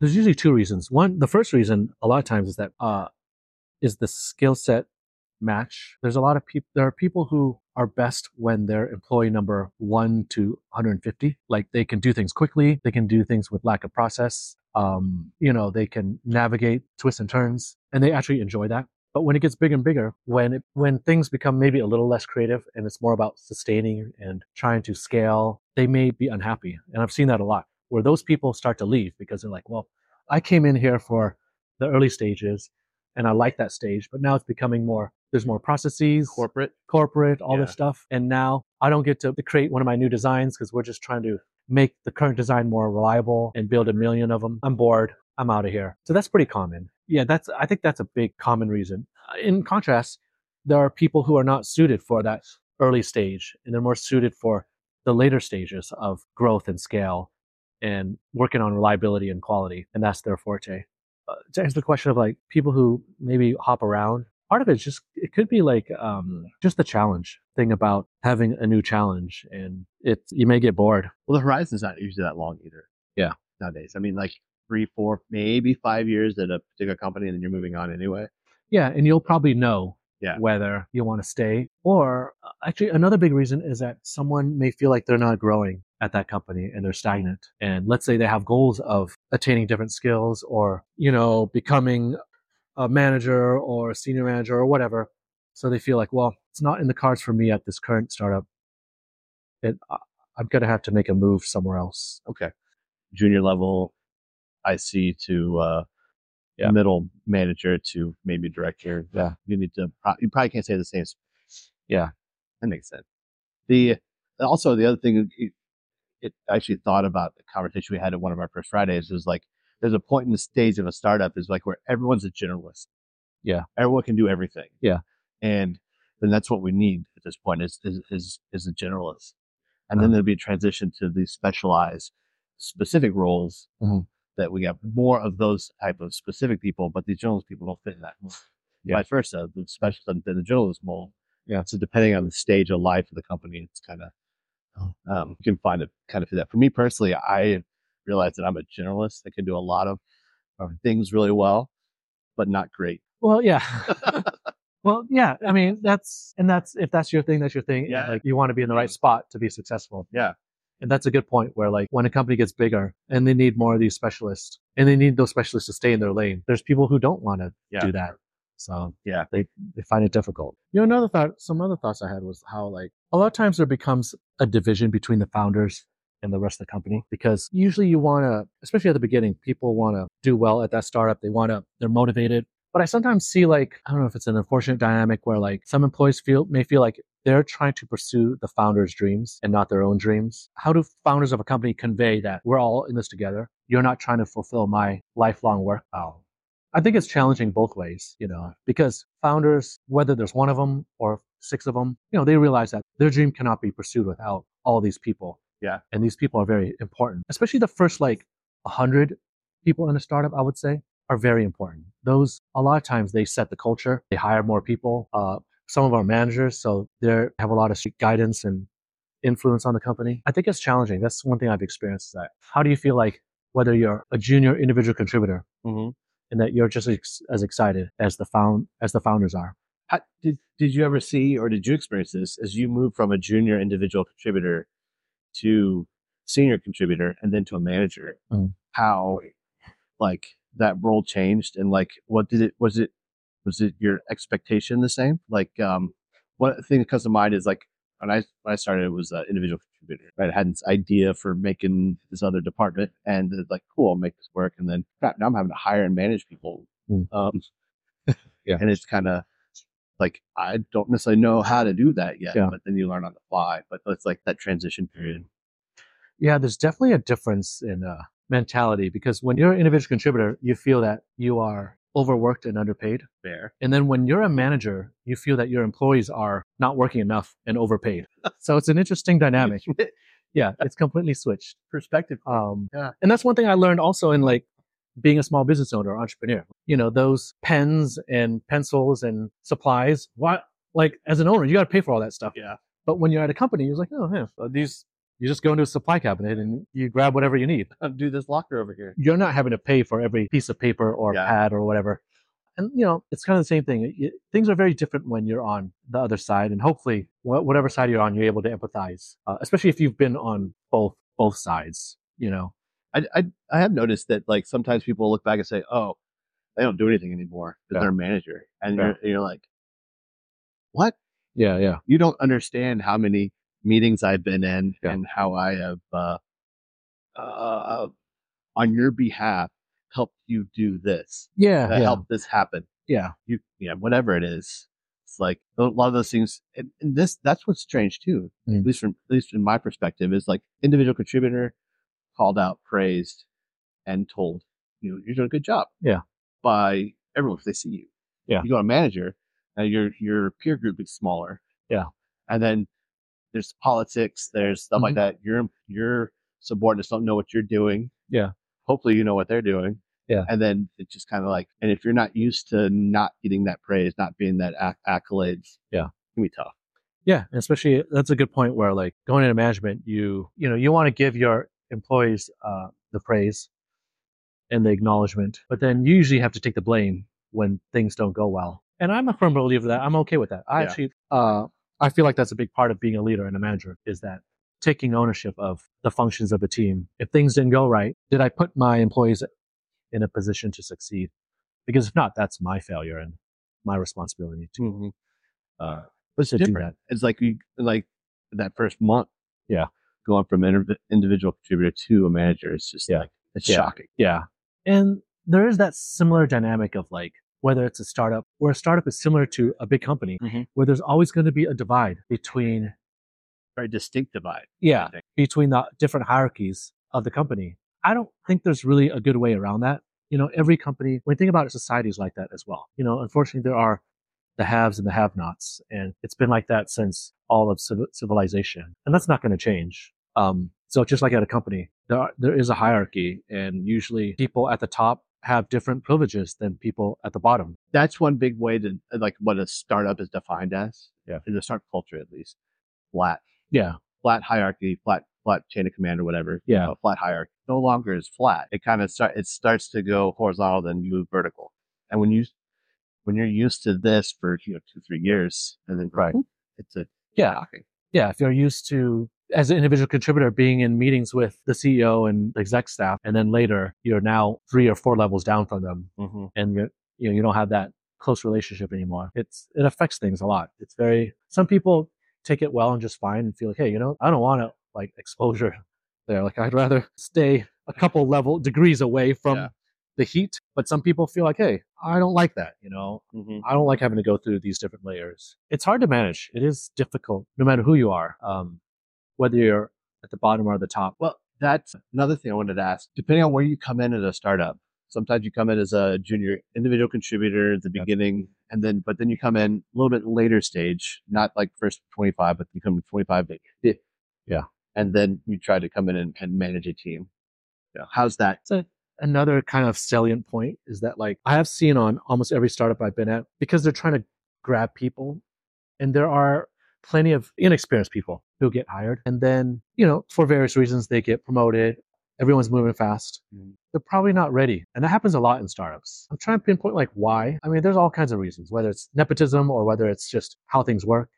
There's usually two reasons. One, the first reason a lot of times is that uh, is the skill set match. There's a lot of people. There are people who are best when they're employee number one to 150. Like they can do things quickly. They can do things with lack of process. Um, you know, they can navigate twists and turns, and they actually enjoy that. But when it gets bigger and bigger, when it, when things become maybe a little less creative and it's more about sustaining and trying to scale, they may be unhappy. And I've seen that a lot where those people start to leave because they're like, well, I came in here for the early stages and I like that stage, but now it's becoming more, there's more processes, corporate. corporate, all Yeah. this stuff. And now I don't get to create one of my new designs because we're just trying to make the current design more reliable and build a million of them. I'm bored. I'm out of here. So that's pretty common. Yeah, that's, I think that's a big common reason. Uh, In contrast, there are people who are not suited for that early stage and they're more suited for the later stages of growth and scale and working on reliability and quality. And that's their forte. Uh, to answer the question of like people who maybe hop around, part of it is just, it could be like um, just the challenge thing about having a new challenge and it's, you may get bored. Well, the horizon's not usually that long either. Yeah. Nowadays, I mean, like three, four, maybe five years at a particular company, and then you're moving on anyway. Yeah, and you'll probably know Yeah. whether you want to stay or uh, actually another big reason is that someone may feel like they're not growing at that company and they're stagnant. And let's say they have goals of attaining different skills or, you know, becoming a manager or a senior manager or whatever. So they feel like, well, it's not in the cards for me at this current startup. It, I'm going to have to make a move somewhere else. Okay. Junior level, IC to uh, Yeah. middle manager to maybe director. Yeah. You need to. You probably can't say the same. Yeah. That makes sense. The also the other thing it, it I actually thought about the conversation we had at one of our first Fridays is like there's a point in the stage of a startup is like where everyone's a generalist. Yeah. Everyone can do everything. Yeah. And then that's what we need at this point is is is, is a generalist. And then Uh-huh. there'll be a transition to these specialized specific roles Mhm. that we have more of those type of specific people, but these generalist people don't fit in that mold. Yeah. Vice versa, the specialist doesn't fit in the generalist mold. Yeah. So depending on the stage of life of the company, it's kind of um, you can find it kind of fit that. For me personally, I realize that I'm a generalist. I can do a lot of uh, things really well, but not great. Well, yeah. well, yeah. I mean, that's and that's if that's your thing, that's your thing. Yeah. Like you want to be in the right spot to be successful. Yeah. And that's a good point where like when a company gets bigger and they need more of these specialists and they need those specialists to stay in their lane, there's people who don't want to Yeah. do that. So Yeah. they, they find it difficult. You know, another thought, some other thoughts I had was how like a lot of times there becomes a division between the founders and the rest of the company because usually you want to, especially at the beginning, people want to do well at that startup. They want to, they're motivated. But I sometimes see like, I don't know if it's an unfortunate dynamic where like some employees feel, may feel like they're trying to pursue the founder's dreams and not their own dreams. How do founders of a company convey that we're all in this together? You're not trying to fulfill my lifelong work. Oh. I think it's challenging both ways, you know, because founders, whether there's one of them or six of them, you know, they realize that their dream cannot be pursued without all these people. Yeah. And these people are very important, especially the first like 100 people in a startup, I would say, are very important. Those, a lot of times, they set the culture, they hire more people. Uh, some of our managers, so they have a lot of guidance and influence on the company. I think it's challenging. That's one thing I've experienced. Is that how do you feel like whether you're a junior individual contributor Mm-hmm. and that you're just ex- as excited as the found as the founders are. How, did did you ever see or did you experience this as you moved from a junior individual contributor to senior contributor and then to a manager? Mm. How like that role changed and like what did it was it was it your expectation the same? Like um one thing that comes to mind is like when I when I started it was an individual contributor. Right, I had this idea for making this other department and it's like cool, I'll make this work. And then crap, now I'm having to hire and manage people. Mm. Um, Yeah. and it's kind of like I don't necessarily know how to do that yet, Yeah. but then you learn on the fly. But it's like that transition period. Yeah, there's definitely a difference in uh, mentality because when you're an individual contributor, you feel that you are overworked and underpaid. Fair. And then when you're a manager, you feel that your employees are not working enough and overpaid. so it's an interesting dynamic. Yeah, it's completely switched. Perspective. Um, Yeah. And that's one thing I learned also in like being a small business owner entrepreneur. You know, those pens and pencils and supplies. Why? Like as an owner, you got to pay for all that stuff. Yeah. But when you're at a company, you're like, oh, yeah, uh, these You just go into a supply cabinet and you grab whatever you need. Do this locker over here. You're not having to pay for every piece of paper or Yeah. pad or whatever. And you know, it's kind of the same thing. Y- things are very different when you're on the other side, and hopefully, wh- whatever side you're on, you're able to empathize. Uh, especially if you've been on both both sides. You know, I, I I have noticed that like sometimes people look back and say, "Oh, they don't do anything anymore because Yeah. they're a manager," and Yeah. you're you're like, "What? yeah, yeah, You don't understand how many meetings I've been in Yeah. and how I have uh, uh, on your behalf helped you do this, yeah, uh, yeah, help this happen. yeah, You yeah, whatever it is." It's like a lot of those things, and, and this that's what's strange too. Mm. At least from at least in my perspective, is like individual contributor called out, praised, and told, you know, you're doing a good job. Yeah. By everyone if they see you. Yeah. You go to manager, now your your peer group is smaller. Yeah. And then there's politics, there's stuff like Mhm. that. Your your subordinates don't know what you're doing. Yeah. Hopefully you know what they're doing. Yeah. And then it's just kind of like, and if you're not used to not getting that praise, not being that acc- accolades, Yeah. it can be tough. Yeah, and especially that's a good point where like going into management, you you know you want to give your employees uh, the praise and the acknowledgement, but then you usually have to take the blame when things don't go well. And I'm a firm believer that I'm okay with that. I Yeah. actually uh, I feel like that's a big part of being a leader and a manager is that taking ownership of the functions of a team. If things didn't go right, did I put my employees in a position to succeed? Because if not, that's my failure and my responsibility to uh, But it's to do different. that. It's like you like that first month. Yeah. Going from inter- individual contributor to a manager, it's just Yeah. like it's Yeah. shocking. Yeah. And there is that similar dynamic of like whether it's a startup where a startup is similar to a big company Mhm. where there's always going to be a divide between Very distinct divide. yeah, between the different hierarchies of the company. I don't think there's really a good way around that. You know, every company, when you think about it, society is like that as well. You know, unfortunately, there are the haves and the have nots. And it's been like that since all of civilization. And that's not going to change. Um, so just like at a company, there, are, there is a hierarchy and usually people at the top have different privileges than people at the bottom. That's one big way to like what a startup is defined as. Yeah. In the startup culture, at least, flat, Yeah. flat hierarchy, flat, flat chain of command or whatever. you Yeah. know, flat hierarchy no longer is flat. It kind of start. It starts to go horizontal, then move vertical. And when you when you're used to this for you know two three years, and then Right. it's a Yeah. shocking. Yeah. If you're used to, as an individual contributor, being in meetings with the CEO and the exec staff, and then later you're now three or four levels down from them Mm-hmm. and you're, you know, you don't have that close relationship anymore. It's, it affects things a lot. It's very, some people take it well and just fine and feel like, hey, you know, I don't want to like exposure there. Like I'd rather stay a couple level degrees away from Yeah. the heat. But some people feel like, hey, I don't like that. You know, Mm-hmm. I don't like having to go through these different layers. It's hard to manage. It is difficult, no matter who you are, um, whether you're at the bottom or the top. Well, that's another thing I wanted to ask. Depending on where you come in at a startup, sometimes you come in as a junior individual contributor at the beginning, and then but then you come in a little bit later stage, not like first 25, but you come 25 to 50. Yeah. And then you try to come in and, and manage a team. Yeah. How's that? It's another kind of salient point is that like I have seen on almost every startup I've been at because they're trying to grab people, and there are plenty of inexperienced people who get hired, and then you know for various reasons they get promoted. Everyone's moving fast. Mhm. They're probably not ready. And that happens a lot in startups. I'm trying to pinpoint like why. I mean, there's all kinds of reasons, whether it's nepotism or whether it's just how things work.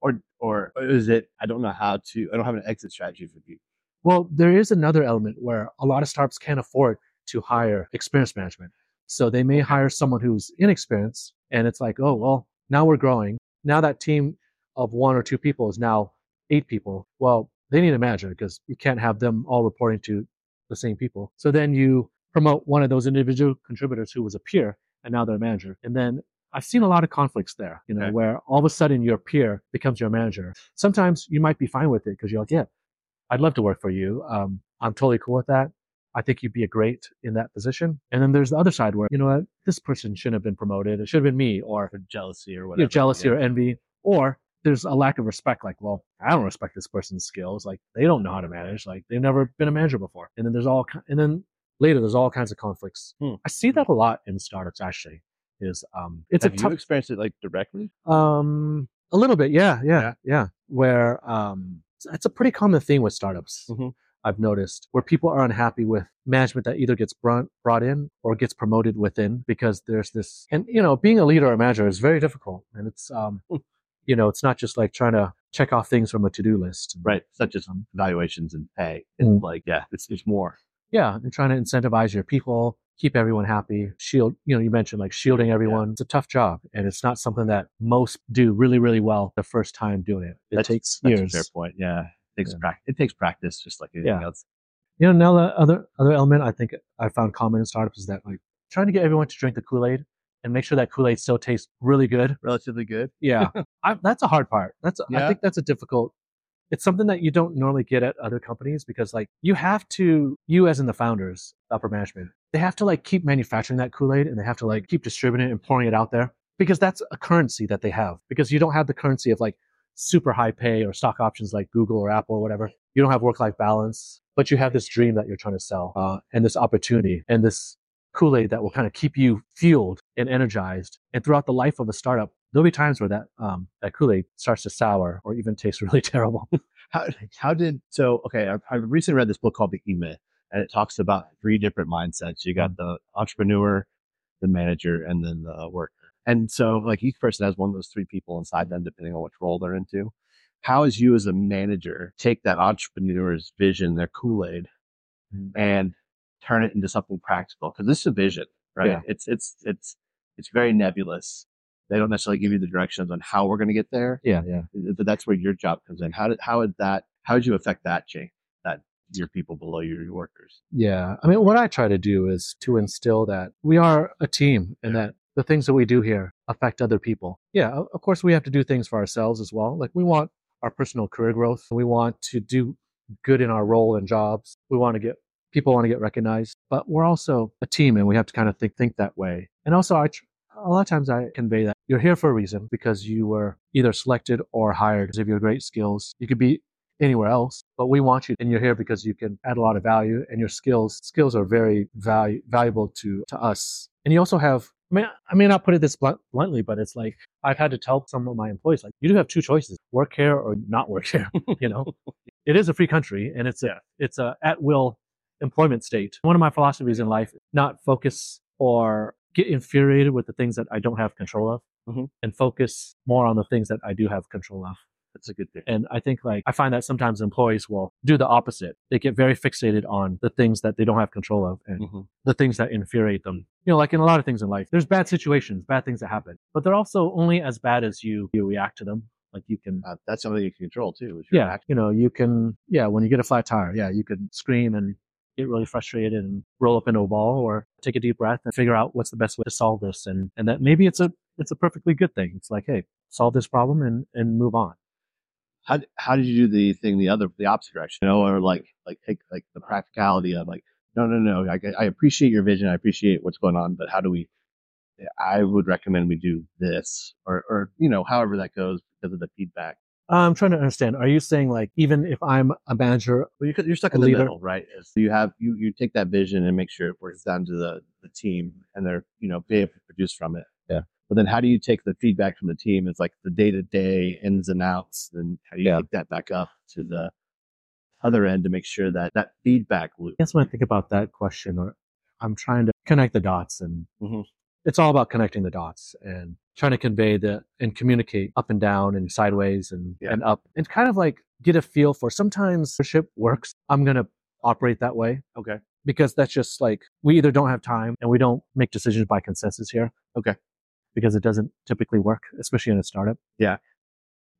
Or or is it I don't know how to I don't have an exit strategy for you. Well, there is another element where a lot of startups can't afford to hire experienced management. So they may hire someone who's inexperienced and it's like, oh, well, now we're growing. Now that team of one or two people is now eight people. Well, they need a manager because you can't have them all reporting to the same people. So then you promote one of those individual contributors who was a peer and now they're a manager. And then I've seen a lot of conflicts there, you know, Okay. where all of a sudden your peer becomes your manager. Sometimes you might be fine with it because you're like, yeah, I'd love to work for you. Um, I'm totally cool with that. I think you'd be a great in that position. And then there's the other side where, you know what, this person shouldn't have been promoted. It should have been me or Or jealousy or whatever. jealousy yeah. or envy. Or there's a lack of respect. Like, well, I don't respect this person's skills. Like they don't know how to manage. Like they've never been a manager before. And then there's all, and then later there's all kinds of conflicts. Hmm. I see that a lot in startups actually is, um, it's Have a you tough, experienced it like directly? um, a little bit, yeah, yeah, Yeah. yeah. Where um, It's a pretty common thing with startups. Mhm. I've noticed where people are unhappy with management that either gets brought, brought in or gets promoted within because there's this, and you know, being a leader or a manager is very difficult. And it's, um, Hmm. You know, it's not just like trying to check off things from a to-do list. Right. It's not just evaluations and pay. It's Mm. like, yeah, it's, it's more. Yeah. And trying to incentivize your people, keep everyone happy, shield, you know, you mentioned like shielding everyone. It's a tough job and it's not something that most do really, really well the first time doing it. It That's- takes That's years. a fair point. Yeah. It takes, Yeah. prac- it takes practice just like anything Yeah. else. You know, now the other other element I think I found common in startups is that like trying to get everyone to drink the Kool Aid and make sure that Kool Aid still tastes really good. Relatively good. Yeah, I, that's a hard part. That's I think that's a difficult. It's something that you don't normally get at other companies because like you have to you as in the founders, upper management, they have to like keep manufacturing that Kool Aid and they have to like keep distributing it and pouring it out there because that's a currency that they have because you don't have the currency of like super high pay or stock options like Google or Apple or whatever. You don't have work life balance, but you have this dream that you're trying to sell uh, and this opportunity and this Kool Aid that will kind of keep you fueled and energized. And throughout the life of a startup, there'll be times where that um, that Kool Aid starts to sour or even tastes really terrible. How, how did, so, okay, I, I recently read this book called The E-Myth and it talks about three different mindsets. You got the entrepreneur, the manager, and then the worker. And so like each person has one of those three people inside them, depending on which role they're into. How is you as a manager take that entrepreneur's vision, their Kool-Aid Mhm. and turn it into something practical? Cause this is a vision, right? Yeah. It's, it's, it's, it's very nebulous. They don't necessarily give you the directions on how we're going to get there yeah, yeah. but that's where your job comes in. How did how did that how did you affect that change that your people below you, your workers? Yeah. I mean, what I try to do is to instill that we are a team and that the things that we do here affect other people. Yeah. Of course, we have to do things for ourselves as well. Like we want our personal career growth. We want to do good in our role and jobs. We want to get people want to get recognized, but we're also a team and we have to kind of think, think that way. And also I, tr- a lot of times I convey that you're here for a reason because you were either selected or hired because of your great skills. You could be anywhere else, but we want you and you're here because you can add a lot of value and your skills skills are very value, valuable to to us. And you also have I mean, I may not put it this blunt, bluntly, but it's like I've had to tell some of my employees, like, you do have two choices: work here or not work here. you know, it is a free country, and it's a it's a at will employment state. One of my philosophies in life: not focus or get infuriated with the things that I don't have control of, Mhm. and focus more on the things that I do have control of. That's a good thing. And I think like I find that sometimes employees will do the opposite. They get very fixated on the things that they don't have control of and Mhm. the things that infuriate them. You know, like in a lot of things in life, there's bad situations, bad things that happen, but they're also only as bad as you you react to them. Like you can Uh, that's something you can control too. yeah, action. you know, you can, yeah, when you get a flat tire, yeah, you could scream and get really frustrated and roll up into a ball or take a deep breath and figure out what's the best way to solve this. And, and that maybe it's a, it's a perfectly good thing. It's like, hey, solve this problem and, and move on. How how did you do the thing the other the opposite direction? You know, or like like take like the practicality of like no no no I I appreciate your vision I appreciate what's going on but how do we I would recommend we do this or or you know however that goes because of the feedback. I'm trying to understand. Are you saying like, even if I'm a manager, Well, you're, you're stuck A in the leader. middle, right? Is You have you you take that vision and make sure it works down to the the team, and they're you know be able to produce from it. Yeah. But then, how do you take the feedback from the team? It's like the day to day ins and outs, and how do you Yeah. take that back up to the other end to make sure that that feedback loop. I guess when I think about that question, or I'm trying to connect the dots and Mhm. it's all about connecting the dots and trying to convey the and communicate up and down and sideways and, Yeah. and up and kind of like get a feel for sometimes leadership works. I'm going to operate that way Okay. because that's just like we either don't have time and we don't make decisions by consensus here. Okay. Because it doesn't typically work, especially in a startup. Yeah.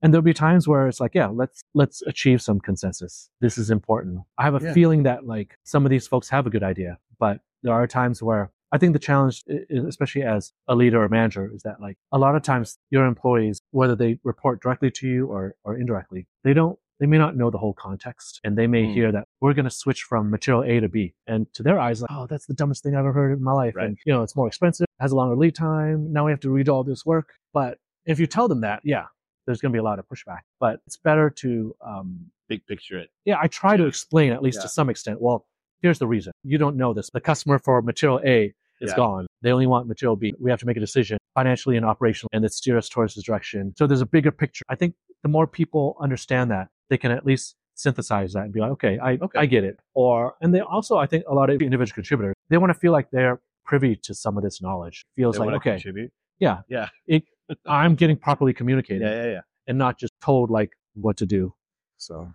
And there'll be times where it's like, yeah, let's let's achieve some consensus. This is important. I have a Yeah. feeling that like some of these folks have a good idea, but there are times where I think the challenge, especially as a leader or manager, is that like a lot of times your employees, whether they report directly to you or or indirectly, they don't they may not know the whole context and they may Mm. hear that we're going to switch from material A to B. And to their eyes, like, oh, that's the dumbest thing I've ever heard in my life. Right. And, you know, it's more expensive, has a longer lead time. Now we have to redo all this work. But if you tell them that, yeah, there's going to be a lot of pushback. But it's better to, um, Big picture it. yeah, I try to explain at least Yeah. to some extent. Well, here's the reason. You don't know this. The customer for material A is Yeah. gone. They only want material B. We have to make a decision financially and operationally and that steer us towards this direction. So there's a bigger picture. I think the more people understand that, they can at least synthesize that and be like, okay, I, Okay. I get it. Or, and they also, I think a lot of individual contributors, they want to feel like they're privy to some of this knowledge. Feels They like, okay, contribute. yeah, Yeah. it, I'm getting properly communicated Yeah, yeah, yeah. and not just told like what to do. So.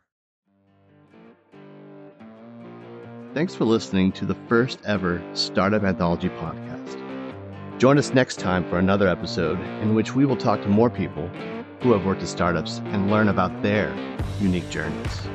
Thanks for listening to the first ever Startup Anthology podcast. Join us next time for another episode in which we will talk to more people who have worked at startups and learn about their unique journeys.